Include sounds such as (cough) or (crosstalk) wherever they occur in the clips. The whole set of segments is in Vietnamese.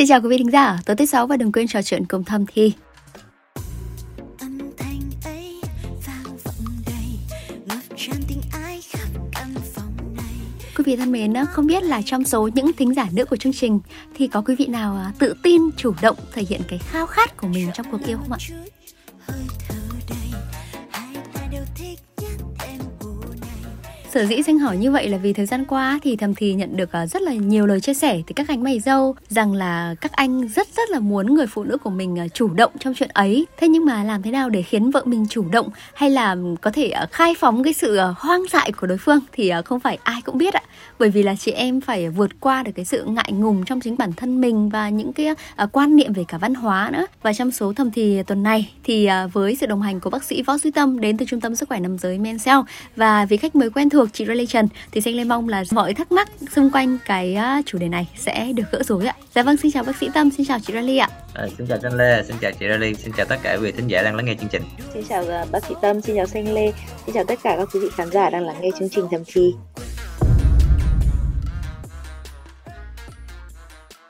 Xin chào quý vị thính giả, tối thứ sáu và đừng quên trò chuyện cùng Thâm Thi. Quý vị thân mến, không biết là trong số những thính giả nữ của chương trình thì có quý vị nào à, tự tin, chủ động thể hiện cái khao khát của mình trong cuộc yêu không ạ? Sở dĩ Danh hỏi như vậy là vì thời gian qua thì thầm thì nhận được à, rất là nhiều lời chia sẻ từ các anh mày dâu rằng là các anh rất rất là muốn người phụ nữ của mình à, chủ động trong chuyện ấy. Thế nhưng mà làm thế nào để khiến vợ mình chủ động hay là có thể à, khai phóng cái sự hoang dại của đối phương thì không phải ai cũng biết ạ. Bởi vì là chị em phải vượt qua được cái sự ngại ngùng trong chính bản thân mình và những cái quan niệm về cả văn hóa nữa. Và trong số thầm thì tuần này thì với sự đồng hành của bác sĩ Võ Duy Tâm đến từ Trung tâm Sức khỏe Nam giới Mencell và vị khách mới quen thuộc thuộc chị Relation thì Xanh Lê mong là mọi thắc mắc xung quanh cái à, chủ đề này sẽ được gỡ rối ạ. Dạ vâng, xin chào bác sĩ Tâm, xin chào chị Rally ạ. À, xin chào Xanh Lê, xin chào chị Rally, xin chào tất cả quý vị thính giả đang lắng nghe chương trình. Xin chào uh, bác sĩ Tâm, xin chào Xanh Lê, xin chào tất cả các quý vị khán giả đang lắng nghe chương trình thầm thì.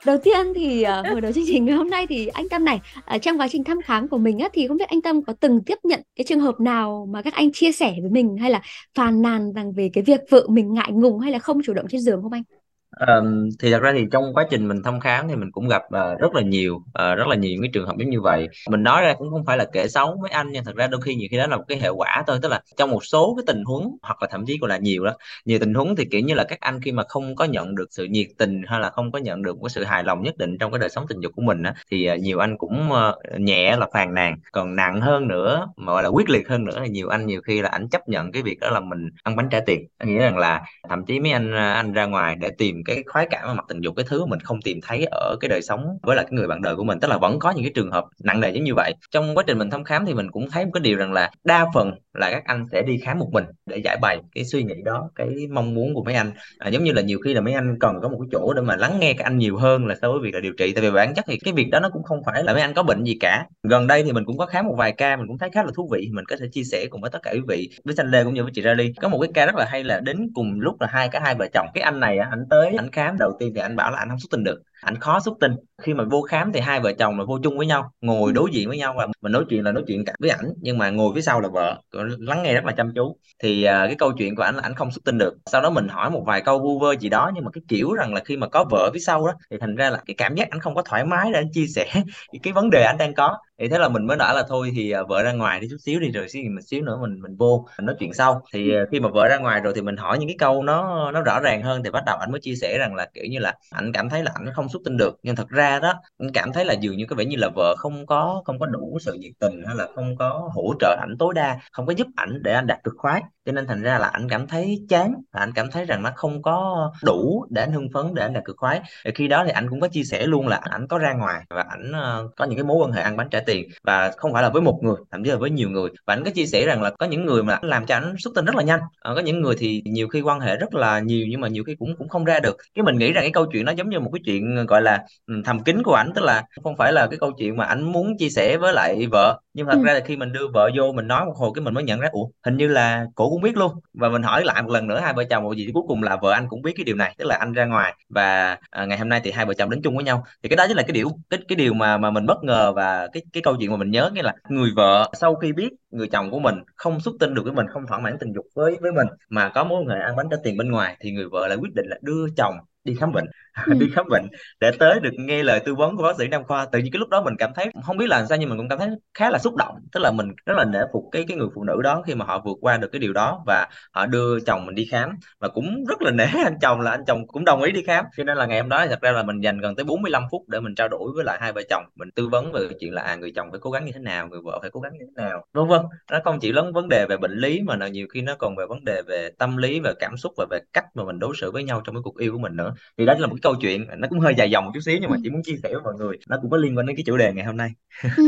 Đầu tiên thì uh, mở đầu chương trình ngày hôm nay thì anh Tâm này uh, trong quá trình thăm khám của mình á thì không biết anh Tâm có từng tiếp nhận cái trường hợp nào mà các anh chia sẻ với mình hay là phàn nàn rằng về cái việc vợ mình ngại ngùng hay là không chủ động trên giường không anh? Ờm, thì thật ra thì trong quá trình mình thăm khám thì mình cũng gặp ờ, rất là nhiều ờ, rất là nhiều những cái trường hợp giống như vậy. Mình nói ra cũng không phải là kể xấu mấy anh nhưng thật ra đôi khi nhiều khi đó là một cái hệ quả thôi tức là trong một số cái tình huống hoặc là thậm chí còn là nhiều đó nhiều tình huống thì kiểu như là các anh khi mà không có nhận được sự nhiệt tình hay là không có nhận được một cái sự hài lòng nhất định trong cái đời sống tình dục của mình á thì ờ, nhiều anh cũng ờ, nhẹ là phàn nàn. Còn nặng hơn nữa mà gọi là quyết liệt hơn nữa thì nhiều anh nhiều khi là anh chấp nhận cái việc đó là mình ăn bánh trả tiền. Nghĩa rằng là thậm chí mấy anh ờ, anh ra ngoài để tìm cái khoái cảm ở mặt tình dục cái thứ mà mình không tìm thấy ở cái đời sống với lại cái người bạn đời của mình. Tức là vẫn có những cái trường hợp nặng nề giống như vậy. Trong quá trình mình thăm khám thì mình cũng thấy một cái điều rằng là đa phần là các anh sẽ đi khám một mình để giải bày cái suy nghĩ đó cái mong muốn của mấy anh. À, giống như là nhiều khi là mấy anh cần có một cái chỗ để mà lắng nghe các anh nhiều hơn là so với việc là điều trị. Tại vì bản chất thì cái việc đó nó cũng không phải là mấy anh có bệnh gì cả. Gần đây thì mình cũng có khám một vài ca mình cũng thấy khá là thú vị. Mình có thể chia sẻ cùng với tất cả quý vị với xanh Lê cũng như với chị Rally có một cái ca rất là hay là đến cùng lúc là hai cả hai vợ chồng. Cái anh này anh tới anh khám đầu tiên thì anh bảo là anh không xuất tinh được anh khó xuất tinh. Khi mà vô khám thì hai vợ chồng là vô chung với nhau ngồi ừ. đối diện với nhau và mình nói chuyện là nói chuyện cả với ảnh nhưng mà ngồi phía sau là vợ lắng nghe rất là chăm chú. Thì uh, cái câu chuyện của ảnh là ảnh không xuất tinh được. Sau đó mình hỏi một vài câu vu vơ gì đó nhưng mà cái kiểu rằng là khi mà có vợ phía sau đó thì thành ra là cái cảm giác ảnh không có thoải mái để anh chia sẻ (laughs) cái vấn đề anh đang có. Thì thế là mình mới nói là thôi thì uh, vợ ra ngoài đi chút xíu đi rồi xíu một xíu nữa mình mình vô mình nói chuyện sau. Thì uh, khi mà vợ ra ngoài rồi thì mình hỏi những cái câu nó nó rõ ràng hơn thì bắt đầu anh mới chia sẻ rằng là kiểu như là anh cảm thấy là anh không xuất tinh được. Nhưng thật ra đó, anh cảm thấy là dường như có vẻ như là vợ không có không có đủ sự nhiệt tình hay là không có hỗ trợ ảnh tối đa, không có giúp ảnh để anh đạt được khoái cho nên thành ra là anh cảm thấy chán và anh cảm thấy rằng nó không có đủ để anh hưng phấn, để anh đạt cực khoái. Thì khi đó thì anh cũng có chia sẻ luôn là anh có ra ngoài và anh ờ, có những cái mối quan hệ ăn bánh trả tiền và không phải là với một người, thậm chí là với nhiều người. Và anh có chia sẻ rằng là có những người mà làm cho anh xuất tinh rất là nhanh. Ờ, có những người thì nhiều khi quan hệ rất là nhiều nhưng mà nhiều khi cũng cũng không ra được. Cái mình nghĩ rằng cái câu chuyện nó giống như một cái chuyện, gọi là ừ, thầm kín của ảnh, tức là không phải là cái câu chuyện mà anh muốn chia sẻ với lại vợ nhưng thật ừ. ra là khi mình đưa vợ vô mình nói một hồi cái mình mới nhận ra ủa hình như là cổ cũng biết luôn và mình hỏi lại một lần nữa hai vợ chồng một gì cuối cùng là vợ anh cũng biết cái điều này tức là anh ra ngoài và à, ngày hôm nay thì hai vợ chồng đến chung với nhau thì cái đó chính là cái điều cái cái điều mà mà mình bất ngờ và cái cái câu chuyện mà mình nhớ nghĩa là người vợ sau khi biết người chồng của mình không xuất tinh được với mình không thỏa mãn tình dục với với mình mà có mối quan hệ ăn bánh trả tiền bên ngoài thì người vợ lại quyết định là đưa chồng đi khám bệnh. (laughs) Ừ. đi khám bệnh để tới được nghe lời tư vấn của bác sĩ nam khoa. Tự nhiên cái lúc đó mình cảm thấy không biết là sao nhưng mình cũng cảm thấy khá là xúc động. Tức là mình rất là nể phục cái cái người phụ nữ đó khi mà họ vượt qua được cái điều đó và họ đưa chồng mình đi khám. Và cũng rất là nể (laughs) anh chồng là anh chồng cũng đồng ý đi khám. Cho nên là ngày hôm đó thật ra là mình dành gần tới 45 phút để mình trao đổi với lại hai vợ chồng mình tư vấn về chuyện là à, người chồng phải cố gắng như thế nào người vợ phải cố gắng như thế nào vân vân nó không chỉ lớn vấn đề về bệnh lý mà là nhiều khi nó còn về vấn đề về tâm lý về cảm xúc và về cách mà mình đối xử với nhau trong cái cuộc yêu của mình nữa. Thì đó là một cái câu chuyện nó cũng hơi dài dòng một chút xíu nhưng mà ừ. chỉ muốn chia sẻ với mọi người. Nó cũng có liên quan đến cái chủ đề ngày hôm nay. (laughs) Ừ,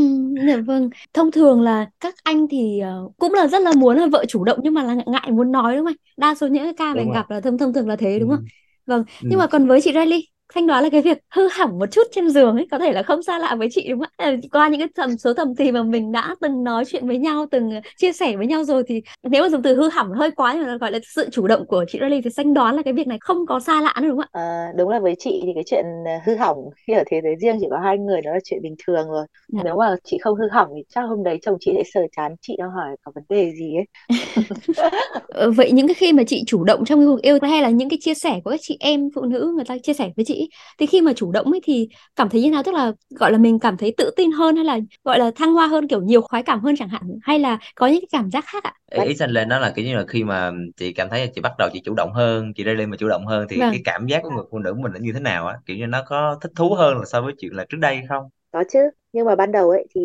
dạ vâng. Thông thường là các anh thì uh, cũng là rất là muốn là vợ chủ động nhưng mà là ngại muốn nói đúng không anh? Đa số những cái ca mình gặp là thông thông thường là thế đúng không? Ừ. vâng. Ừ. nhưng mà còn với chị Riley Thanh đoán là cái việc hư hỏng một chút trên giường ấy có thể là không xa lạ với chị đúng không ạ? Qua những cái tầm số thầm thì mà mình đã từng nói chuyện với nhau, từng chia sẻ với nhau rồi thì nếu mà dùng từ hư hỏng hơi quá nhưng mà gọi là sự chủ động của chị Riley thì Thanh đoán là cái việc này không có xa lạ nữa đúng không ạ? À, đúng là với chị thì cái chuyện hư hỏng khi ở thế giới riêng chỉ có hai người đó là chuyện bình thường rồi. Dạ. Nếu mà chị không hư hỏng thì chắc hôm đấy chồng chị sẽ sờ chán chị đang hỏi có vấn đề gì ấy. (laughs) Ờ, vậy những cái khi mà chị chủ động trong cái cuộc yêu hay là những cái chia sẻ của các chị em phụ nữ người ta chia sẻ với chị thì khi mà chủ động ấy thì cảm thấy như nào? Tức là gọi là mình cảm thấy tự tin hơn hay là gọi là thăng hoa hơn kiểu nhiều khoái cảm hơn chẳng hạn? Hay là có những cái cảm giác khác ạ? Ý xanh lên đó là kiểu như là khi mà chị cảm thấy chị bắt đầu chị chủ động hơn chị đây lên mà chủ động hơn thì vâng. cái cảm giác của người phụ nữ mình là như thế nào á? Kiểu như nó có thích thú hơn là so với chuyện là trước đây không? Có chứ nhưng mà ban đầu ấy thì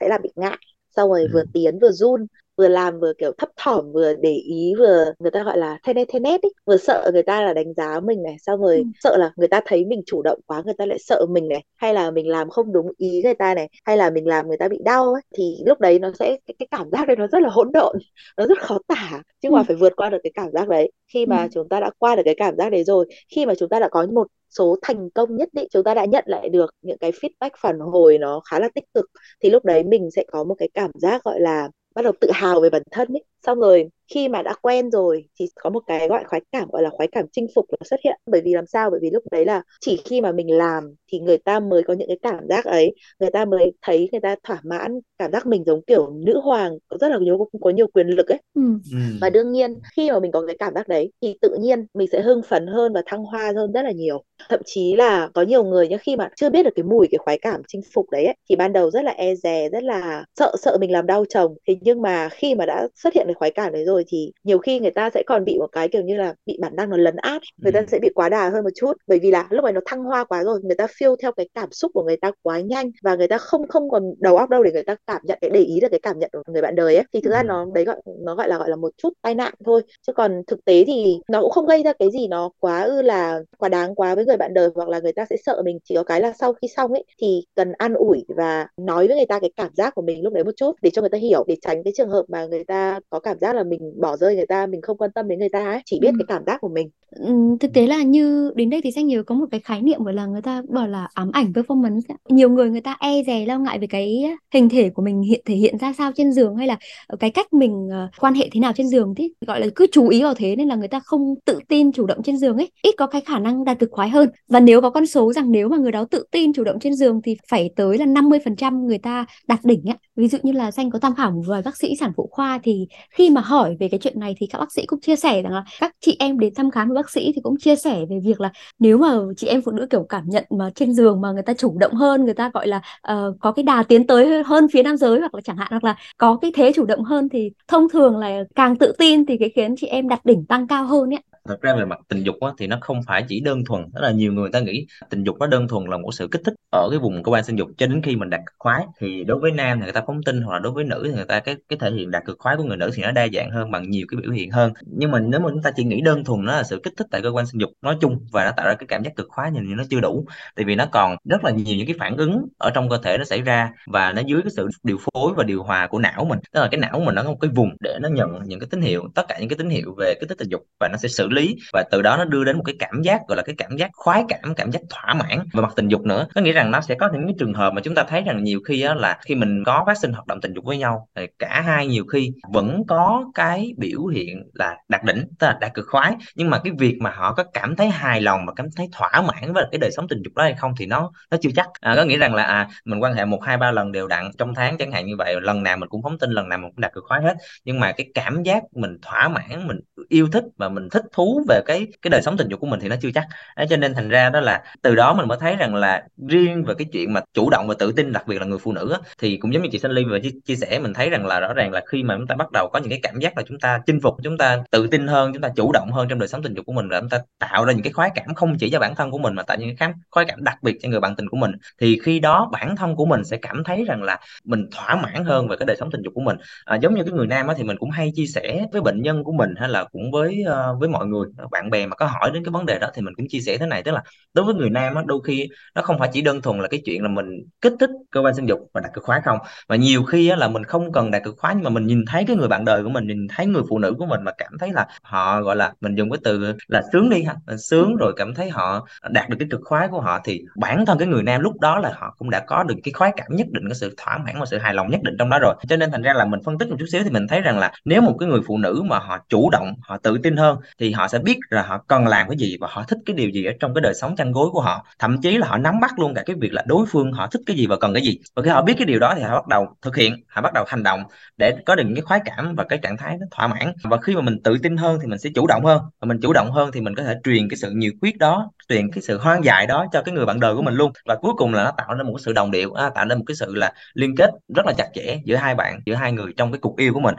sẽ là bị ngại xong rồi ừ. vừa tiến vừa run vừa làm vừa kiểu thấp thỏm vừa để ý vừa người ta gọi là then then ấy vừa sợ người ta là đánh giá mình này xong rồi ừ. sợ là người ta thấy mình chủ động quá người ta lại sợ mình này hay là mình làm không đúng ý người ta này hay là mình làm người ta bị đau ấy thì lúc đấy nó sẽ cái, cái cảm giác đấy nó rất là hỗn độn nó rất khó tả nhưng mà ừ. phải vượt qua được cái cảm giác đấy khi mà ừ. chúng ta đã qua được cái cảm giác đấy rồi khi mà chúng ta đã có một số thành công nhất định chúng ta đã nhận lại được những cái feedback phản hồi nó khá là tích cực thì lúc đấy mình sẽ có một cái cảm giác gọi là bắt đầu tự hào về bản thân ấy. Xong rồi khi mà đã quen rồi thì có một cái gọi khoái cảm gọi là khoái cảm chinh phục nó xuất hiện. Bởi vì làm sao? Bởi vì lúc đấy là chỉ khi mà mình làm thì người ta mới có những cái cảm giác ấy. Người ta mới thấy người ta thỏa mãn cảm giác mình giống kiểu nữ hoàng có rất là nhiều có nhiều quyền lực ấy. Ừ. ừ. và đương nhiên khi mà mình có cái cảm giác đấy thì tự nhiên mình sẽ hưng phấn hơn và thăng hoa hơn rất là nhiều. Thậm chí là có nhiều người nhá khi mà chưa biết được cái mùi cái khoái cảm chinh phục đấy ấy, thì ban đầu rất là e dè rất là sợ sợ mình làm đau chồng. Thì nhưng mà khi mà đã xuất hiện cái khoái cảm đấy rồi thì nhiều khi người ta sẽ còn bị một cái kiểu như là bị bản năng nó lấn át người ta ừ. sẽ bị quá đà hơn một chút bởi vì là lúc này nó thăng hoa quá rồi người ta feel theo cái cảm xúc của người ta quá nhanh và người ta không không còn đầu óc đâu để người ta cảm nhận để để ý được cái cảm nhận của người bạn đời ấy thì thực ra ừ. nó đấy gọi nó gọi là gọi là một chút tai nạn thôi chứ còn thực tế thì nó cũng không gây ra cái gì nó quá ư là quá đáng quá với người bạn đời hoặc là người ta sẽ sợ mình chỉ có cái là sau khi xong ấy thì cần an ủi và nói với người ta cái cảm giác của mình lúc đấy một chút để cho người ta hiểu để tránh cái trường hợp mà người ta có cảm giác là mình bỏ rơi người ta mình không quan tâm đến người ta ấy chỉ biết ừ. cái cảm giác của mình ừ, thực tế là như đến đây thì sách nhiều có một cái khái niệm gọi là người ta bảo là ám ảnh performance nhiều người người ta e dè lo ngại về cái hình thể của mình hiện thể hiện ra sao trên giường hay là cái cách mình uh, quan hệ thế nào trên giường thế gọi là cứ chú ý vào thế nên là người ta không tự tin chủ động trên giường ấy ít có cái khả năng đạt được khoái hơn và nếu có con số rằng nếu mà người đó tự tin chủ động trên giường thì phải tới là 50% người ta đạt đỉnh ấy. ví dụ như là xanh có tham khảo một vài bác sĩ sản phụ khoa thì khi mà hỏi về cái chuyện này thì các bác sĩ cũng chia sẻ rằng là các chị em đến thăm khám với bác sĩ thì cũng chia sẻ về việc là nếu mà chị em phụ nữ kiểu cảm nhận mà trên giường mà người ta chủ động hơn người ta gọi là uh, có cái đà tiến tới hơn phía nam giới hoặc là chẳng hạn hoặc là có cái thế chủ động hơn thì thông thường là càng tự tin thì cái khiến chị em đặt đỉnh tăng cao hơn ấy thật ra về mặt tình dục á, thì nó không phải chỉ đơn thuần đó là nhiều người ta nghĩ tình dục nó đơn thuần là một sự kích thích ở cái vùng cơ quan sinh dục. Cho đến khi mình đạt cực khoái thì đối với nam thì người ta phóng tinh hoặc là đối với nữ thì người ta cái cái thể hiện đạt cực khoái của người nữ thì nó đa dạng hơn bằng nhiều cái biểu hiện hơn. Nhưng mà nếu mà chúng ta chỉ nghĩ đơn thuần nó là sự kích thích tại cơ quan sinh dục nói chung và nó tạo ra cái cảm giác cực khoái nhìn như nó chưa đủ. Tại vì nó còn rất là nhiều những cái phản ứng ở trong cơ thể nó xảy ra và nó dưới cái sự điều phối và điều hòa của não mình. Tức là cái não mình nó có một cái vùng để nó nhận những cái tín hiệu tất cả những cái tín hiệu về kích thích tình dục và nó sẽ xử lý và từ đó nó đưa đến một cái cảm giác gọi là cái cảm giác khoái cảm cảm giác thỏa mãn về mặt tình dục nữa. Có nghĩa rằng nó sẽ có những cái trường hợp mà chúng ta thấy rằng nhiều khi á, là khi mình có phát sinh hoạt động tình dục với nhau thì cả hai nhiều khi vẫn có cái biểu hiện là đạt đỉnh tức là đạt cực khoái. Nhưng mà cái việc mà họ có cảm thấy hài lòng và cảm thấy thỏa mãn với cái đời sống tình dục đó hay không thì nó nó chưa chắc. À, có nghĩa rằng là à, mình quan hệ một hai ba lần đều đặn trong tháng chẳng hạn như vậy lần nào mình cũng phóng tin lần nào mình cũng đạt cực khoái hết. Nhưng mà cái cảm giác mình thỏa mãn mình yêu thích và mình thích thú về cái cái đời sống tình dục của mình thì nó chưa chắc. À, cho nên thành ra đó là từ đó mình mới thấy rằng là riêng về cái chuyện mà chủ động và tự tin đặc biệt là người phụ nữ á, thì cũng giống như chị Sinh Ly vừa chia, chia sẻ mình thấy rằng là rõ ràng là khi mà chúng ta bắt đầu có những cái cảm giác là chúng ta chinh phục chúng ta tự tin hơn chúng ta chủ động hơn trong đời sống tình dục của mình và chúng ta tạo ra những cái khoái cảm không chỉ cho bản thân của mình mà tạo những cái khoái cảm đặc biệt cho người bạn tình của mình thì khi đó bản thân của mình sẽ cảm thấy rằng là mình thỏa mãn hơn về cái đời sống tình dục của mình. À, giống như cái người nam á, thì mình cũng hay chia sẻ với bệnh nhân của mình hay là cũng với uh, với mọi người ờ, bạn bè mà có hỏi đến cái vấn đề đó thì mình cũng chia sẻ thế này tức là đối với người nam á đôi khi nó không phải chỉ đơn thuần là cái chuyện là mình kích thích cơ quan sinh dục và đặt cực khoái không. Mà nhiều khi á, là mình không cần đặt cực khoái nhưng mà mình nhìn thấy cái người bạn đời của mình nhìn thấy người phụ nữ của mình mà cảm thấy là họ gọi là mình dùng cái từ là sướng đi ha ờ, sướng rồi cảm thấy họ đạt được cái cực khoái của họ thì bản thân cái người nam lúc đó là họ cũng đã có được cái khoái cảm nhất định cái sự thỏa mãn và sự hài lòng nhất định trong đó rồi. Cho nên thành ra là mình phân tích một chút xíu thì mình thấy rằng là nếu một cái người phụ nữ mà họ chủ động họ tự tin hơn, thì họ sẽ biết là họ cần làm cái gì và họ thích cái điều gì ở trong cái đời sống chăn gối của họ. Thậm chí là họ nắm bắt luôn cả cái việc là đối phương họ thích cái gì và cần cái gì. Và khi họ biết cái điều đó thì họ bắt đầu thực hiện, họ bắt đầu hành động để có được những cái khoái cảm và cái trạng thái nó thỏa mãn. Và khi mà mình tự tin hơn thì mình sẽ chủ động hơn. Và mình chủ động hơn thì mình có thể truyền cái sự nhiệt huyết đó, truyền cái sự hoang dại đó cho cái người bạn đời của mình luôn. Và cuối cùng là nó tạo ra một cái sự đồng điệu à, tạo ra một cái sự là liên kết rất là chặt chẽ giữa hai bạn, giữa hai người trong cái cuộc yêu của mình.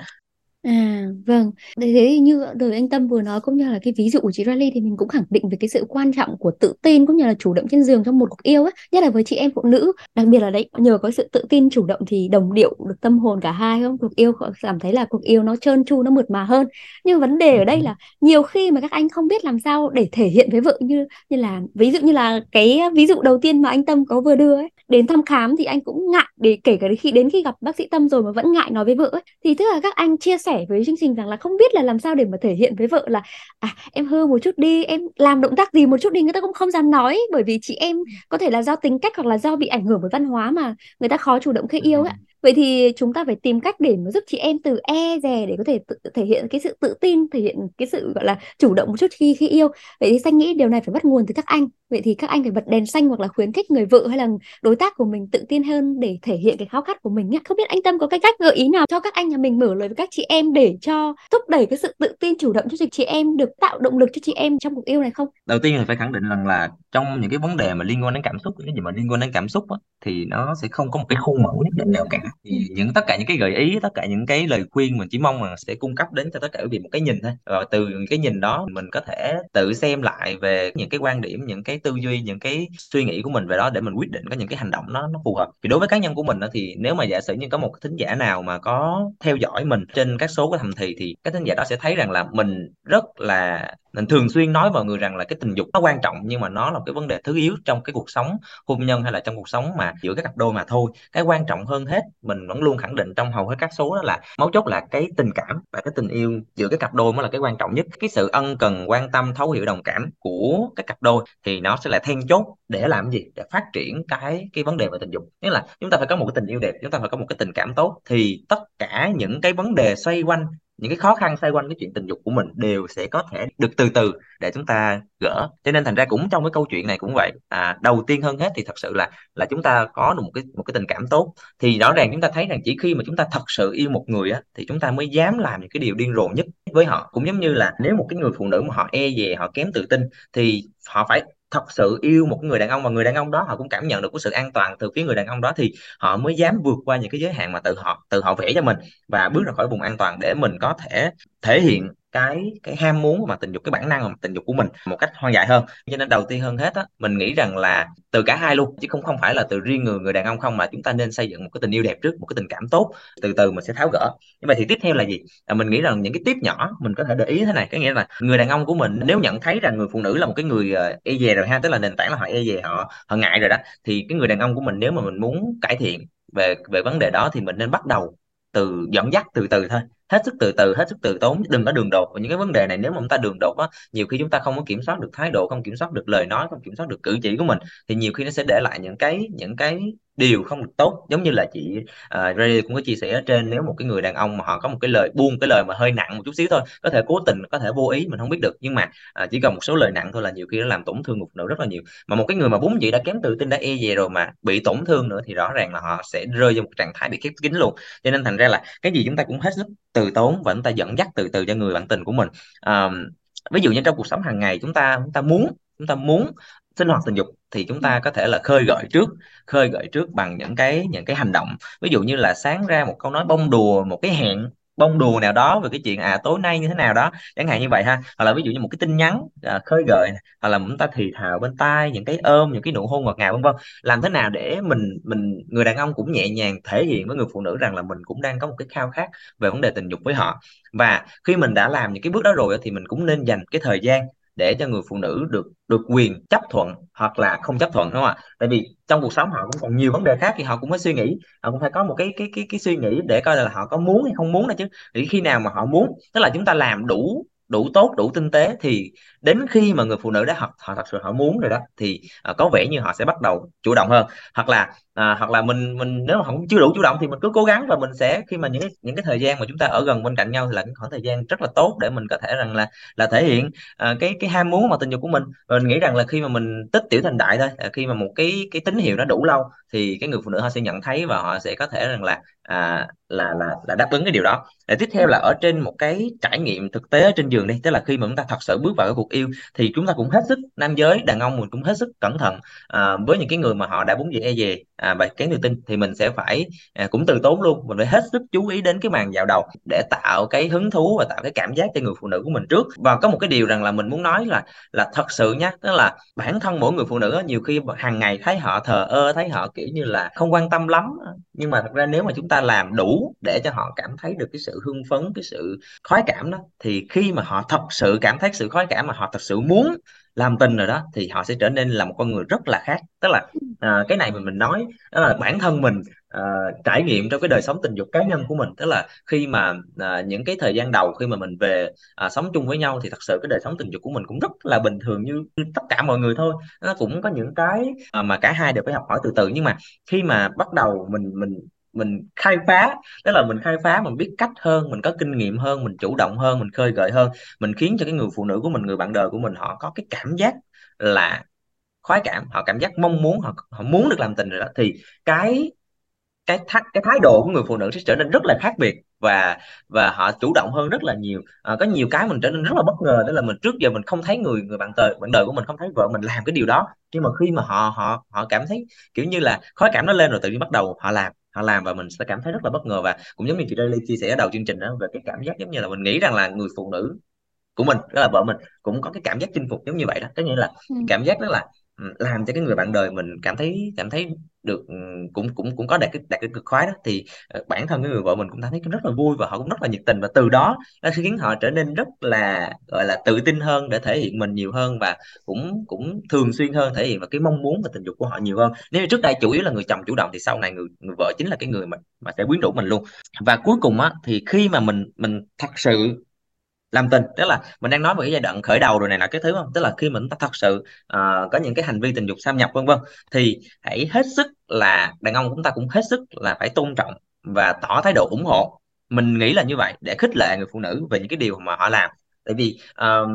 À, vâng. Thế thế như đời anh Tâm vừa nói cũng như là cái ví dụ của chị Riley thì mình cũng khẳng định về cái sự quan trọng của tự tin cũng như là chủ động trên giường trong một cuộc yêu á, nhất là với chị em phụ nữ, đặc biệt là đấy nhờ có sự tự tin chủ động thì đồng điệu được tâm hồn cả hai không? Cuộc yêu cảm thấy là cuộc yêu nó trơn tru nó mượt mà hơn. Nhưng vấn đề ở đây là nhiều khi mà các anh không biết làm sao để thể hiện với vợ như như là ví dụ như là cái ví dụ đầu tiên mà anh Tâm có vừa đưa ấy, đến thăm khám thì anh cũng ngại để kể cả khi đến khi gặp bác sĩ Tâm rồi mà vẫn ngại nói với vợ ấy. Thì tức là các anh chia sẻ với chương trình rằng là không biết là làm sao để mà thể hiện với vợ là à em hư một chút đi em làm động tác gì một chút đi. Người ta cũng không dám nói bởi vì chị em có thể là do tính cách hoặc là do bị ảnh hưởng bởi văn hóa mà người ta khó chủ động khi yêu ấy vậy thì chúng ta phải tìm cách để mà giúp chị em từ e dè để có thể tự, thể hiện cái sự tự tin thể hiện cái sự gọi là chủ động một chút khi khi yêu. Vậy thì xanh nghĩ điều này phải bắt nguồn từ các anh. Vậy thì các anh phải bật đèn xanh hoặc là khuyến khích người vợ hay là đối tác của mình tự tin hơn để thể hiện cái khao khát của mình nhé không biết anh tâm có cái cách gợi ý nào cho các anh nhà mình mở lời với các chị em để cho thúc đẩy cái sự tự tin chủ động cho chị em được tạo động lực cho chị em trong cuộc yêu này không? Đầu tiên là phải khẳng định rằng là trong những cái vấn đề mà liên quan đến cảm xúc cái gì mà liên quan đến cảm xúc á, thì nó sẽ không có một cái khuôn mẫu nhất định nào cả thì những tất cả những cái gợi ý tất cả những cái lời khuyên mình chỉ mong là sẽ cung cấp đến cho tất cả quý vị một cái nhìn thôi. Và từ cái nhìn đó mình có thể tự xem lại về những cái quan điểm những cái tư duy những cái suy nghĩ của mình về đó để mình quyết định có những cái hành động nó nó phù hợp. Thì đối với cá nhân của mình đó, thì nếu mà giả sử như có một thính giả nào mà có theo dõi mình trên các số của thầm thì thì cái thính giả đó sẽ thấy rằng là mình rất là mình thường xuyên nói mọi người rằng là cái tình dục nó quan trọng nhưng mà nó là một cái vấn đề thứ yếu trong cái cuộc sống hôn nhân hay là trong cuộc sống mà giữa các cặp đôi mà thôi. Cái quan trọng hơn hết mình vẫn luôn khẳng định trong hầu hết các số đó là mấu chốt là cái tình cảm và cái tình yêu giữa cái cặp đôi mới là cái quan trọng nhất. Cái sự ân cần, quan tâm, thấu hiểu, đồng cảm của cái cặp đôi thì nó sẽ là then chốt để làm gì? Để phát triển cái cái vấn đề về tình dục. Nghĩa là chúng ta phải có một cái tình yêu đẹp, chúng ta phải có một cái tình cảm tốt thì tất cả những cái vấn đề xoay quanh những cái khó khăn xoay quanh cái chuyện tình dục của mình đều sẽ có thể được từ từ để chúng ta gỡ. Cho nên thành ra cũng trong cái câu chuyện này cũng vậy. À, đầu tiên hơn hết thì thật sự là là chúng ta có được một cái một cái tình cảm tốt. Thì rõ ràng chúng ta thấy rằng chỉ khi mà chúng ta thật sự yêu một người á thì chúng ta mới dám làm những cái điều điên rồ nhất với họ. Cũng giống như là nếu một cái người phụ nữ mà họ e dè họ kém tự tin thì họ phải thật sự yêu một người đàn ông và người đàn ông đó họ cũng cảm nhận được cái sự an toàn từ phía người đàn ông đó thì họ mới dám vượt qua những cái giới hạn mà tự họ tự họ vẽ cho mình và bước ra khỏi vùng an toàn để mình có thể thể hiện cái cái ham muốn mà tình dục cái bản năng mà tình dục của mình một cách hoang dại hơn. Cho nên đầu tiên hơn hết á mình nghĩ rằng là từ cả hai luôn chứ không không phải là từ riêng người người đàn ông không mà chúng ta nên xây dựng một cái tình yêu đẹp trước một cái tình cảm tốt từ từ mình sẽ tháo gỡ. Nhưng mà thì tiếp theo là gì? À, mình nghĩ rằng những cái tiếp nhỏ mình có thể để ý thế này có nghĩa là người đàn ông của mình nếu nhận thấy rằng người phụ nữ là một cái người ờ, e dè rồi ha tức là nền tảng là họ e dè họ họ ngại rồi đó thì cái người đàn ông của mình nếu mà mình muốn cải thiện về về vấn đề đó thì mình nên bắt đầu từ dẫn dắt từ từ thôi hết sức từ từ hết sức từ tốn đừng có đường đột và những cái vấn đề này. Nếu mà chúng ta đường đột á nhiều khi chúng ta không có kiểm soát được thái độ không kiểm soát được lời nói không kiểm soát được cử chỉ của mình thì nhiều khi nó sẽ để lại những cái những cái điều không được tốt. Giống như là chị à, uh, Ray cũng có chia sẻ ở trên nếu một cái người đàn ông mà họ có một cái lời buông cái lời mà hơi nặng một chút xíu thôi có thể cố tình có thể vô ý mình không biết được. Nhưng mà uh, chỉ cần một số lời nặng thôi là nhiều khi nó làm tổn thương một nữ rất là nhiều. Mà một cái người mà vốn dĩ đã kém tự tin đã e dè rồi mà bị tổn thương nữa thì rõ ràng là họ sẽ rơi vào một trạng thái bị khép kín luôn. Cho nên thành ra là cái gì chúng ta cũng hết sức từ tốn và chúng ta dẫn dắt từ từ cho người bạn tình của mình. À, ví dụ như trong cuộc sống hàng ngày chúng ta chúng ta muốn chúng ta muốn sinh hoạt tình dục thì chúng ta có thể là khơi gợi trước khơi gợi trước bằng những cái những cái hành động. Ví dụ như là sáng ra một câu nói bông đùa một cái hẹn bông đùa nào đó về cái chuyện à tối nay như thế nào đó chẳng hạn như vậy ha. Hoặc là ví dụ như một cái tin nhắn à, khơi gợi hoặc là chúng ta thì thào bên tai những cái ôm những cái nụ hôn ngọt ngào vân vân. Làm thế nào để mình mình người đàn ông cũng nhẹ nhàng thể hiện với người phụ nữ rằng là mình cũng đang có một cái khao khát về vấn đề tình dục với họ. Và khi mình đã làm những cái bước đó rồi thì mình cũng nên dành cái thời gian để cho người phụ nữ được được quyền chấp thuận hoặc là không chấp thuận, đúng không ạ? Tại vì trong cuộc sống họ cũng còn nhiều vấn đề khác thì họ cũng phải suy nghĩ, họ cũng phải có một cái cái cái cái suy nghĩ để coi là họ có muốn hay không muốn đó chứ. Thì khi nào mà họ muốn, tức là chúng ta làm đủ đủ tốt, đủ tinh tế thì đến khi mà người phụ nữ đã họ họ thật sự họ muốn rồi đó thì à, có vẻ như họ sẽ bắt đầu chủ động hơn. Hoặc là à, hoặc là mình mình nếu mà họ chưa đủ chủ động thì mình cứ cố gắng và mình sẽ khi mà những cái những cái thời gian mà chúng ta ở gần bên cạnh nhau thì là những khoảng thời gian rất là tốt để mình có thể rằng là là thể hiện à, cái cái ham muốn mà tình dục của mình. Và mình nghĩ rằng là khi mà mình tích tiểu thành đại thôi à, khi mà một cái cái tín hiệu nó đủ lâu thì cái người phụ nữ họ sẽ nhận thấy và họ sẽ có thể rằng là à, là là là đáp ứng cái điều đó. Để tiếp theo là ở trên một cái trải nghiệm thực tế trên giường đi tức là khi mà chúng ta thật sự bước vào cái cuộc yêu thì chúng ta cũng hết sức nam giới đàn ông mình cũng hết sức cẩn thận. À, với những cái người mà họ đã bốn về e về à, và kén tự tin thì mình sẽ phải à, cũng từ tốn luôn. Mình phải hết sức chú ý đến cái màn dạo đầu để tạo cái hứng thú và tạo cái cảm giác cho người phụ nữ của mình trước. Và có một cái điều rằng là mình muốn nói là là thật sự nhá tức là bản thân mỗi người phụ nữ nhiều khi hàng ngày thấy họ thờ ơ thấy họ kiểu như là không quan tâm lắm nhưng mà thật ra nếu mà chúng ta làm đủ để cho họ cảm thấy được cái sự hưng phấn cái sự khoái cảm đó thì khi mà họ thật sự cảm thấy sự khoái cảm mà họ thật sự muốn làm tình rồi đó thì họ sẽ trở nên là một con người rất là khác. Tức là à, cái này mình mình nói đó là bản thân mình à, trải nghiệm trong cái đời sống tình dục cá nhân của mình. Tức là khi mà à, những cái thời gian đầu khi mà mình về à, sống chung với nhau thì thật sự cái đời sống tình dục của mình cũng rất là bình thường như, như tất cả mọi người thôi. Nó cũng có những cái à, mà cả hai đều phải học hỏi từ từ. Nhưng mà khi mà bắt đầu mình mình mình khai phá, tức là mình khai phá, mình biết cách hơn, mình có kinh nghiệm hơn, mình chủ động hơn, mình khơi gợi hơn, mình khiến cho cái người phụ nữ của mình, người bạn đời của mình, họ có cái cảm giác là khoái cảm, họ cảm giác mong muốn, họ họ muốn được làm tình rồi đó. Thì cái cái thắc cái thái độ của người phụ nữ sẽ trở nên rất là khác biệt và và họ chủ động hơn rất là nhiều. À, có nhiều cái mình trở nên rất là bất ngờ đó là mình trước giờ mình không thấy người người bạn đời bạn đời của mình không thấy vợ mình làm cái điều đó. Nhưng mà khi mà họ họ họ cảm thấy kiểu như là khói cảm nó lên rồi tự nhiên bắt đầu họ làm họ làm và mình sẽ cảm thấy rất là bất ngờ và cũng giống như chị Riley chia sẻ ở đầu chương trình đó về cái cảm giác giống như là mình nghĩ rằng là người phụ nữ của mình đó là vợ mình cũng có cái cảm giác chinh phục giống như vậy đó. Có nghĩa là ừ. cảm giác đó là ừ, làm cho cái người bạn đời mình cảm thấy cảm thấy được cũng cũng cũng có đạt cái đạt cái cực khoái đó thì ờ, bản thân cái người vợ mình cũng thấy rất là vui và họ cũng rất là nhiệt tình và từ đó nó khiến họ trở nên rất là gọi là tự tin hơn để thể hiện mình nhiều hơn và cũng cũng thường xuyên hơn thể hiện và cái mong muốn và tình dục của họ nhiều hơn. Nếu như trước đây chủ yếu là người chồng chủ động thì sau này người người vợ chính là cái người mà mà sẽ quyến rũ mình luôn. Và cuối cùng á thì khi mà mình mình thật sự làm tình tức là mình đang nói về cái giai đoạn khởi đầu rồi này là cái thứ không tức là khi mình ta thật sự uh, có những cái hành vi tình dục xâm nhập vân vân thì hãy hết sức là đàn ông chúng ta cũng hết sức là phải tôn trọng và tỏ thái độ ủng hộ. Mình nghĩ là như vậy để khích lệ người phụ nữ về những cái điều mà họ làm. Tại vì uh,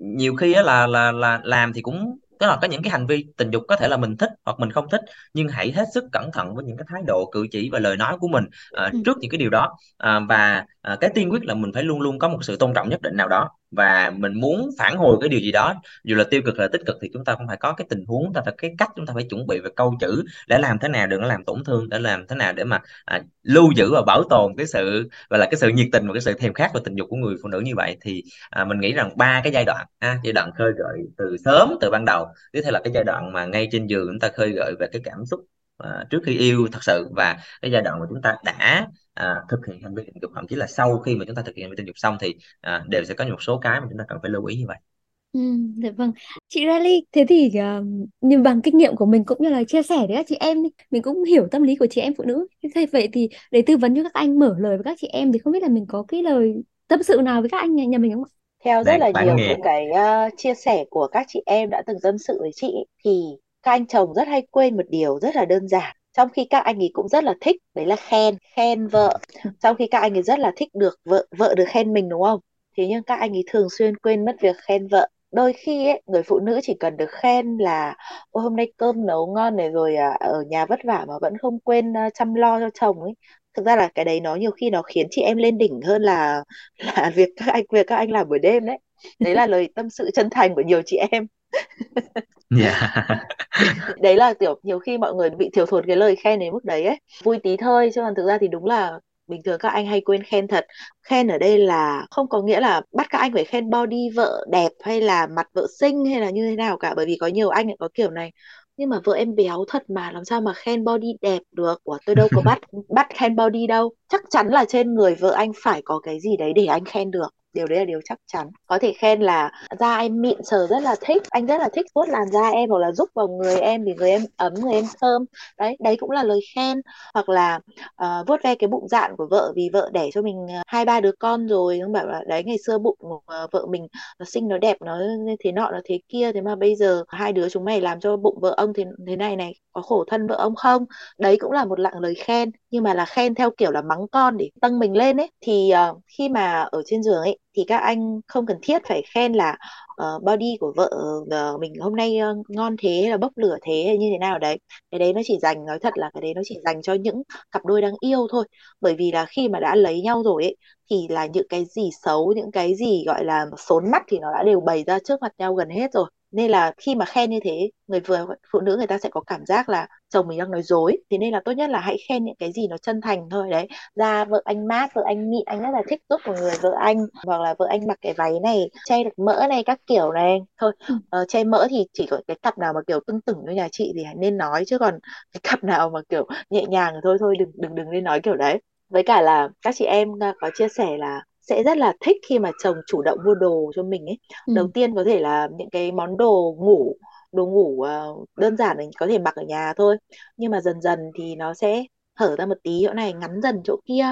nhiều khi là là là làm thì cũng tức là có những cái hành vi tình dục có thể là mình thích hoặc mình không thích nhưng hãy hết sức cẩn thận với những cái thái độ cử chỉ và lời nói của mình uh, trước những cái điều đó. Uh, và à, cái tiên quyết là mình phải luôn luôn có một sự tôn trọng nhất định nào đó. Và mình muốn phản hồi cái điều gì đó dù là tiêu cực là tích cực thì chúng ta cũng phải có cái tình huống ta phải cái cách chúng ta phải chuẩn bị về câu chữ để làm thế nào đừng có làm tổn thương để làm thế nào để mà à, lưu giữ và bảo tồn cái sự và là cái sự nhiệt tình và cái sự thèm khát và tình dục của người phụ nữ như vậy. Thì à, mình nghĩ rằng ba cái giai đoạn ha, giai đoạn khơi gợi từ sớm từ ban đầu tiếp theo là cái giai đoạn mà ngay trên giường chúng ta khơi gợi về cái cảm xúc à, trước khi yêu thật sự. Và cái giai đoạn mà chúng ta đã à, thực hiện hành vi tình dục thậm chí là sau khi mà chúng ta thực hiện hành vi tình dục xong thì à, đều sẽ có một số cái mà chúng ta cần phải lưu ý như vậy Ừ, dạ vâng. Chị Riley, thế thì uh, như bằng kinh nghiệm của mình cũng như là chia sẻ với các chị em đi, mình cũng hiểu tâm lý của chị em phụ nữ. Thế vậy thì để tư vấn cho các anh mở lời với các chị em thì không biết là mình có cái lời tâm sự nào với các anh nhà, nhà mình không ạ? Theo rất là nhiều những cái uh, chia sẻ của các chị em đã từng tâm sự với chị thì các anh chồng rất hay quên một điều rất là đơn giản trong khi các anh ấy cũng rất là thích đấy là khen khen vợ. Trong khi các anh ấy rất là thích được vợ vợ được khen mình đúng không? Thế nhưng các anh ấy thường xuyên quên mất việc khen vợ. Đôi khi ấy, người phụ nữ chỉ cần được khen là Ôi, hôm nay cơm nấu ngon này rồi à, ở nhà vất vả mà vẫn không quên uh, chăm lo cho chồng ấy. Thực ra là cái đấy nó nhiều khi nó khiến chị em lên đỉnh hơn là là việc các anh việc các anh làm buổi đêm đấy. Đấy là lời tâm sự chân thành của nhiều chị em yeah. (laughs) đấy là kiểu nhiều khi mọi người bị thiểu thụt cái lời khen đến mức đấy ấy. Vui tí thôi chứ còn thực ra thì đúng là bình thường các anh hay quên khen thật. Khen ở đây là không có nghĩa là bắt các anh phải khen body vợ đẹp hay là mặt vợ xinh hay là như thế nào cả bởi vì có nhiều anh có kiểu này. Nhưng mà vợ em béo thật mà làm sao mà khen body đẹp được? Ủa, tôi đâu có (laughs) bắt bắt khen body đâu. Chắc chắn là trên người vợ anh phải có cái gì đấy để anh khen được điều đấy là điều chắc chắn. Có thể khen là da em mịn sờ rất là thích anh rất là thích vuốt làn da em hoặc là giúp vào người em vì người em ấm người em thơm. Đấy đấy cũng là lời khen. Hoặc là uh, vuốt ve cái bụng dạn của vợ vì vợ đẻ cho mình ờ, hai ba đứa con rồi ông bảo là đấy ngày xưa bụng uh, vợ mình nó xinh nó đẹp nó thế nọ nó thế kia thế mà bây giờ hai đứa chúng mày làm cho bụng vợ ông thế thế này này có khổ thân vợ ông không? Đấy cũng là một lặng lời khen nhưng mà là khen theo kiểu là mắng con để tăng mình lên ấy thì uh, khi mà ở trên giường ấy thì các anh không cần thiết phải khen là uh, body của vợ uh, mình hôm nay uh, ngon thế hay là bốc lửa thế hay như thế nào đấy. Cái đấy nó chỉ dành nói thật là cái đấy nó chỉ dành cho những cặp đôi đang yêu thôi. Bởi vì là khi mà đã lấy nhau rồi ấy thì là những cái gì xấu những cái gì gọi là xốn mắt thì nó đã đều bày ra trước mặt nhau gần hết rồi nên là khi mà khen như thế người vừa phụ nữ người ta sẽ có cảm giác là chồng mình đang nói dối. Thế nên là tốt nhất là hãy khen những cái gì nó chân thành thôi đấy. Ra vợ anh mát vợ anh mịn anh rất là thích giúp của người vợ anh. Hoặc là vợ anh mặc cái váy này che được mỡ này các kiểu này. Thôi uh, che mỡ thì chỉ có cái cặp nào mà kiểu tưng tửng như nhà chị thì nên nói chứ còn cái cặp nào mà kiểu nhẹ nhàng thôi thôi đừng đừng đừng nên nói kiểu đấy. Với cả là các chị em có chia sẻ là sẽ rất là thích khi mà chồng chủ động mua đồ cho mình ấy. Ừ. đầu tiên có thể là những cái món đồ ngủ đồ ngủ uh, đơn giản mình có thể mặc ở nhà thôi. Nhưng mà dần dần thì nó sẽ hở ra một tí chỗ này ngắn dần chỗ kia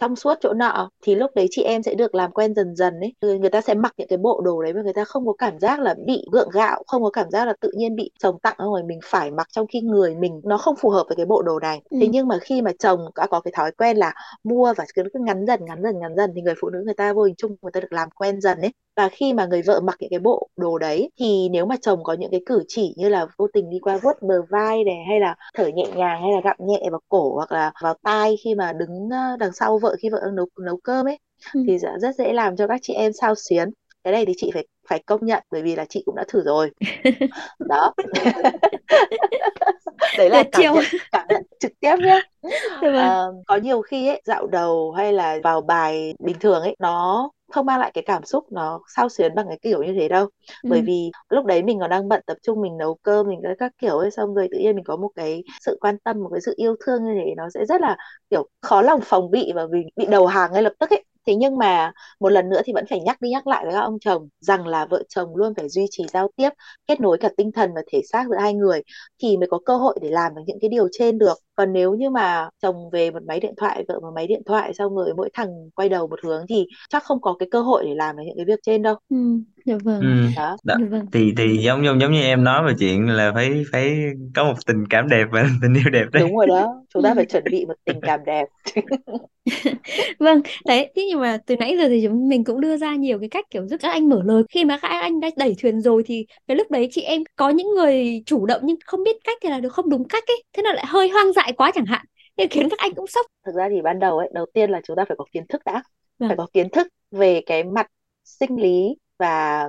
trong suốt chỗ nọ thì lúc đấy chị em sẽ được làm quen dần dần ấy. Người ta sẽ mặc những cái bộ đồ đấy mà người ta không có cảm giác là bị gượng gạo không có cảm giác là tự nhiên bị chồng tặng rồi mình phải mặc trong khi người mình nó không phù hợp với cái bộ đồ này. Ừ. thế nhưng mà khi mà chồng đã có cái thói quen là mua và cứ ngắn dần ngắn dần ngắn dần thì người phụ nữ người ta vô hình chung người ta được làm quen dần ấy và khi mà người vợ mặc những cái bộ đồ đấy thì nếu mà chồng có những cái cử chỉ như là vô tình đi qua vuốt bờ vai này hay là thở nhẹ nhàng hay là gặm nhẹ vào cổ hoặc là vào tai khi mà đứng đằng sau vợ khi vợ đang nấu nấu cơm ấy ừ. thì rất dễ làm cho các chị em sao xuyến. Cái này thì chị phải phải công nhận bởi vì là chị cũng đã thử rồi. (laughs) Đó. (laughs) Đấy là cảm nhận, cảm nhận trực tiếp nhé à, có nhiều khi ấy dạo đầu hay là vào bài bình thường ấy nó không mang lại cái cảm xúc nó sao xuyến bằng cái kiểu như thế đâu ừ. bởi vì lúc đấy mình còn đang bận tập trung mình nấu cơm mình các kiểu ấy xong rồi tự nhiên mình có một cái sự quan tâm một cái sự yêu thương như thế nó sẽ rất là kiểu khó lòng phòng bị và mình bị đầu hàng ngay lập tức ấy thế nhưng mà một lần nữa thì vẫn phải nhắc đi nhắc lại với các ông chồng rằng là vợ chồng luôn phải duy trì giao tiếp kết nối cả tinh thần và thể xác giữa hai người thì mới có cơ hội để làm được những cái điều trên được. Còn nếu như mà chồng về một máy điện thoại vợ một máy điện thoại xong rồi mỗi thằng quay đầu một hướng thì chắc không có cái cơ hội để làm được những cái việc trên đâu. Ừ, dạ vâng ừ. đó. đó. Dạ vâng. thì thì giống giống giống như em nói về chuyện là phải phải có một tình cảm đẹp và (laughs) tình yêu đẹp đấy đúng rồi đó chúng ta phải chuẩn bị một tình cảm (laughs) đẹp (laughs) vâng đấy thế nhưng mà từ nãy giờ thì chúng mình cũng đưa ra nhiều cái cách kiểu giúp các anh mở lời khi mà các anh đã đẩy thuyền rồi thì cái lúc đấy chị em có những người chủ động nhưng không biết cách thì là được không đúng cách ấy thế nào lại hơi hoang dại quá chẳng hạn nên khiến các anh cũng sốc thực ra thì ban đầu ấy đầu tiên là chúng ta phải có kiến thức đã vâng. phải có kiến thức về cái mặt sinh lý và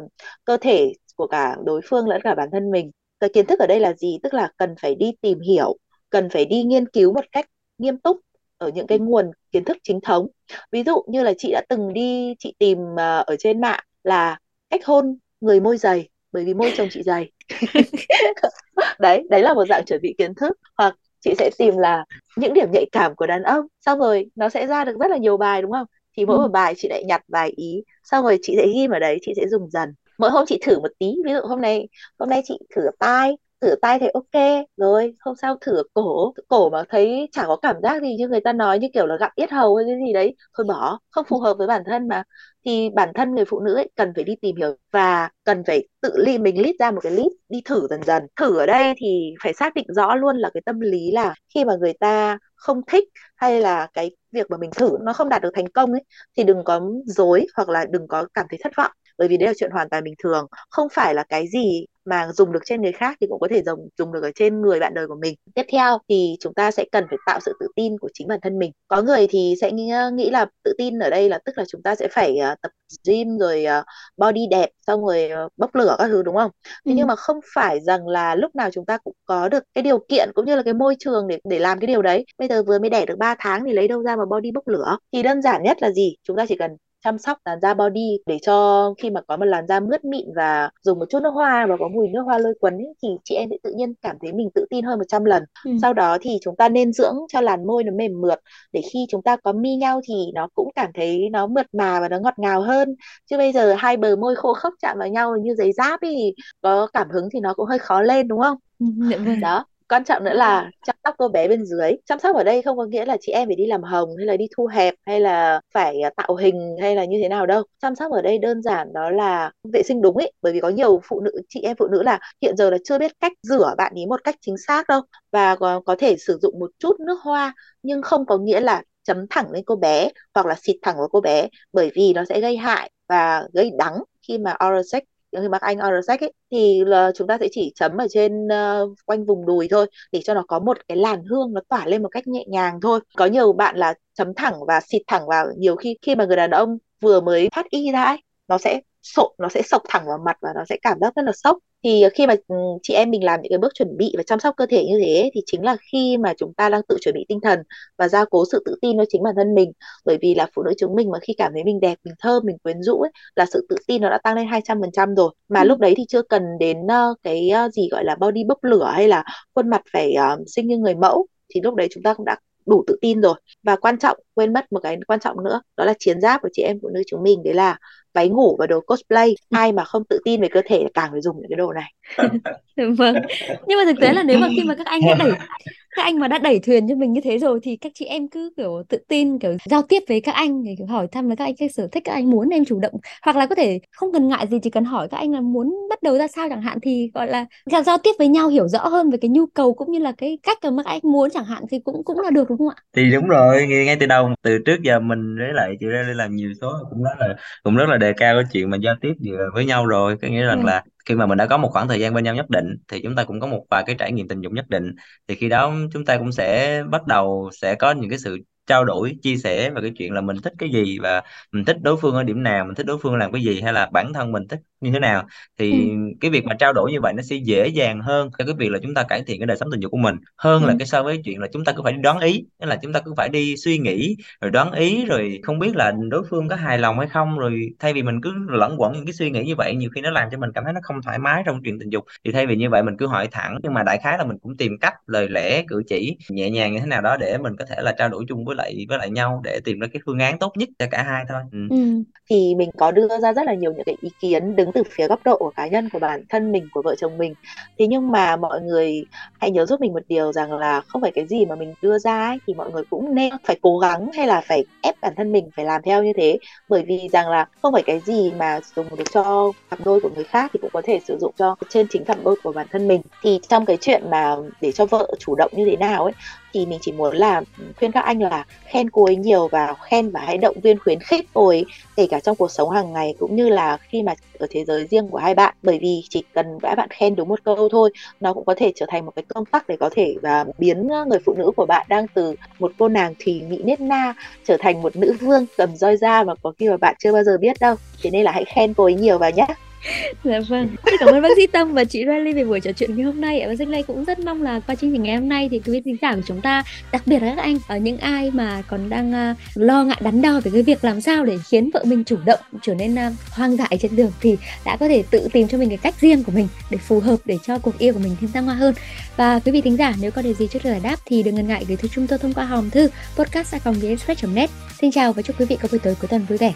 cơ thể của cả đối phương lẫn cả bản thân mình. Cái kiến thức ở đây là gì? Tức là cần phải đi tìm hiểu, cần phải đi nghiên cứu một cách nghiêm túc ở những cái nguồn kiến thức chính thống. Ví dụ như là chị đã từng đi, chị tìm ờ, ở trên mạng là cách hôn người môi dày, bởi vì môi chồng chị dày. (laughs) Đấy đấy là một dạng chuẩn bị kiến thức. Hoặc chị sẽ tìm là những điểm nhạy cảm của đàn ông, xong rồi nó sẽ ra được rất là nhiều bài, đúng không? Thì mỗi ừ. một bài chị lại nhặt vài ý xong rồi chị sẽ ghi vào đấy chị sẽ dùng dần. Mỗi hôm chị thử một tí ví dụ hôm nay hôm nay chị thử tai thử tay thấy ok rồi không sao thử cổ. Cổ mà thấy chả có cảm giác gì như người ta nói như kiểu là gặm yết hầu hay cái gì đấy thôi bỏ không phù hợp với bản thân mà. Thì bản thân người phụ nữ ấy cần phải đi tìm hiểu và cần phải tự ly mình list ra một cái list đi thử dần dần. Thử ở đây thì phải xác định rõ luôn là cái tâm lý là khi mà người ta không thích hay là cái việc mà mình thử nó không đạt được thành công ấy, thì đừng có dối hoặc là đừng có cảm thấy thất vọng bởi vì đấy là chuyện hoàn toàn bình thường. Không phải là cái gì mà dùng được trên người khác thì cũng có thể dùng dùng được ở trên người bạn đời của mình. Tiếp theo thì chúng ta sẽ cần phải tạo sự tự tin của chính bản thân mình. Có người thì sẽ nghĩ, nghĩ là tự tin ở đây là tức là chúng ta sẽ phải uh, tập gym rồi uh, body đẹp xong rồi uh, bốc lửa các thứ đúng không? Thế ừ. nhưng mà không phải rằng là lúc nào chúng ta cũng có được cái điều kiện cũng như là cái môi trường để để làm cái điều đấy. Bây giờ vừa mới đẻ được 3 tháng thì lấy đâu ra mà body bốc lửa? Thì đơn giản nhất là gì? Chúng ta chỉ cần chăm sóc làn da body để cho khi mà có một làn da mướt mịn và dùng một chút nước hoa và có mùi nước hoa lôi cuốn ấy, thì chị em sẽ tự nhiên cảm thấy mình tự tin hơn 100 lần. Ừ. Sau đó thì chúng ta nên dưỡng cho làn môi nó mềm mượt để khi chúng ta có mi nhau thì nó cũng cảm thấy nó mượt mà và nó ngọt ngào hơn. Chứ bây giờ hai bờ môi khô khốc chạm vào nhau như giấy giáp thì có cảm hứng thì nó cũng hơi khó lên đúng không? Ừ, dạ vâng. Đó quan trọng nữa là chăm sóc cô bé bên dưới. Chăm sóc ở đây không có nghĩa là chị em phải đi làm hồng hay là đi thu hẹp hay là phải à, tạo hình hay là như thế nào đâu. Chăm sóc ở đây đơn giản đó là vệ sinh đúng ấy bởi vì có nhiều phụ nữ chị em phụ nữ là hiện giờ là chưa biết cách rửa bạn ý một cách chính xác đâu. Và có, có thể sử dụng một chút nước hoa nhưng không có nghĩa là chấm thẳng lên cô bé hoặc là xịt thẳng vào cô bé bởi vì nó sẽ gây hại và gây đắng khi mà oral sex khi mặc anh oral ấy thì là chúng ta sẽ chỉ chấm ở trên uh, quanh vùng đùi thôi để cho nó có một cái làn hương nó tỏa lên một cách nhẹ nhàng thôi. Có nhiều bạn là chấm thẳng và xịt thẳng vào nhiều khi khi mà người đàn ông vừa mới thoát y ra ấy nó sẽ sộn nó sẽ sộc thẳng vào mặt và nó sẽ cảm giác rất là sốc. Thì khi mà ừ, chị em mình làm những cái bước chuẩn bị và chăm sóc cơ thể như thế thì chính là khi mà chúng ta đang tự chuẩn bị tinh thần và gia cố sự tự tin cho chính bản thân mình. Bởi vì là phụ nữ chúng mình mà khi cảm thấy mình đẹp mình thơm mình quyến rũ ấy là sự tự tin nó đã tăng lên 200% rồi. Mà ừ. lúc đấy thì chưa cần đến uh, cái uh, gì gọi là body bốc lửa hay là khuôn mặt phải uh, xinh như người mẫu. Thì lúc đấy chúng ta cũng đã đủ tự tin rồi. Và quan trọng, quên mất một cái quan trọng nữa, đó là chiến giáp của chị em phụ nữ chúng mình, đấy là váy ngủ và đồ cosplay. Ai mà không tự tin về cơ thể càng phải dùng những cái đồ này. (laughs) Vâng. Nhưng mà thực tế là nếu mà khi mà các anh đã đẩy các anh mà đã đẩy thuyền cho mình như thế rồi thì các chị em cứ kiểu tự tin kiểu giao tiếp với các anh để kiểu hỏi thăm với các anh cái sở thích các anh muốn em chủ động hoặc là có thể không cần ngại gì chỉ cần hỏi các anh là muốn bắt đầu ra sao chẳng hạn thì gọi là giao tiếp với nhau hiểu rõ hơn về cái nhu cầu cũng như là cái cách mà các anh muốn chẳng hạn thì cũng cũng là được đúng không ạ? Thì đúng rồi ngay từ đầu từ trước giờ mình với lại chị ra làm nhiều số cũng rất là cũng rất là đề cao cái chuyện mà giao tiếp với nhau rồi có nghĩa rằng ừ. là khi mà mình đã có một khoảng thời gian bên nhau nhất định, thì chúng ta cũng có một vài cái trải nghiệm tình dục nhất định. Thì khi đó chúng ta cũng sẽ bắt đầu sẽ có những cái sự trao đổi chia sẻ về cái chuyện là mình thích cái gì và mình thích đối phương ở điểm nào mình thích đối phương làm cái gì hay là bản thân mình thích như thế nào thì ừ. cái việc mà trao đổi như vậy nó sẽ dễ dàng hơn cho cái việc là chúng ta cải thiện cái đời sống tình dục của mình hơn ừ. là cái so với chuyện là chúng ta cứ phải đi đoán ý tức là chúng ta cứ phải đi suy nghĩ rồi đoán ý rồi không biết là đối phương có hài lòng hay không rồi thay vì mình cứ lẫn quẩn những cái suy nghĩ như vậy nhiều khi nó làm cho mình cảm thấy nó không thoải mái trong chuyện tình dục thì thay vì như vậy mình cứ hỏi thẳng nhưng mà đại khái là mình cũng tìm cách lời lẽ cử chỉ nhẹ nhàng như thế nào đó để mình có thể là trao đổi chung với lại với lại nhau để tìm ra cái phương án tốt nhất cho cả hai thôi ừ. Ừ. thì mình có đưa ra rất là nhiều những cái ý kiến đứng từ phía góc độ của cá nhân của bản thân mình của vợ chồng mình thế nhưng mà mọi người hãy nhớ giúp mình một điều rằng là không phải cái gì mà mình đưa ra ấy, thì mọi người cũng nên phải cố gắng hay là phải ép bản thân mình phải làm theo như thế bởi vì rằng là không phải cái gì mà dùng được cho cặp đôi của người khác thì cũng có thể sử dụng cho trên chính cặp đôi của bản thân mình thì trong cái chuyện mà để cho vợ chủ động như thế nào ấy thì mình chỉ muốn là khuyên các anh là khen cô ấy nhiều và khen và hãy động viên khuyến khích cô ấy, kể cả trong cuộc sống hàng ngày cũng như là khi mà ở thế giới riêng của hai bạn. Bởi vì chỉ cần các bạn khen đúng một câu thôi, nó cũng có thể trở thành một cái công tắc để có thể và biến người phụ nữ của bạn đang từ một cô nàng thì nghĩ nết na trở thành một nữ vương cầm roi da mà có khi mà bạn chưa bao giờ biết đâu. Thế nên là hãy khen cô ấy nhiều vào nhé dạ vâng. Cảm ơn bác sĩ tâm và chị Riley về buổi trò chuyện ngày hôm nay và Danh Lê cũng rất mong là qua chương trình ngày hôm nay thì quý vị thính giả của chúng ta đặc biệt là các anh ở những ai mà còn đang uh, lo ngại đắn đo về cái việc làm sao để khiến vợ mình chủ động trở nên uh, hoang dại trên đường thì đã có thể tự tìm cho mình cái cách riêng của mình để phù hợp để cho cuộc yêu của mình thêm thăng hoa hơn. Và quý vị thính giả nếu có điều gì chưa giải đáp thì đừng ngần ngại gửi thư chúng tôi thông qua hòm thư podcast net. Xin chào và chúc quý vị có buổi tối cuối tuần vui vẻ.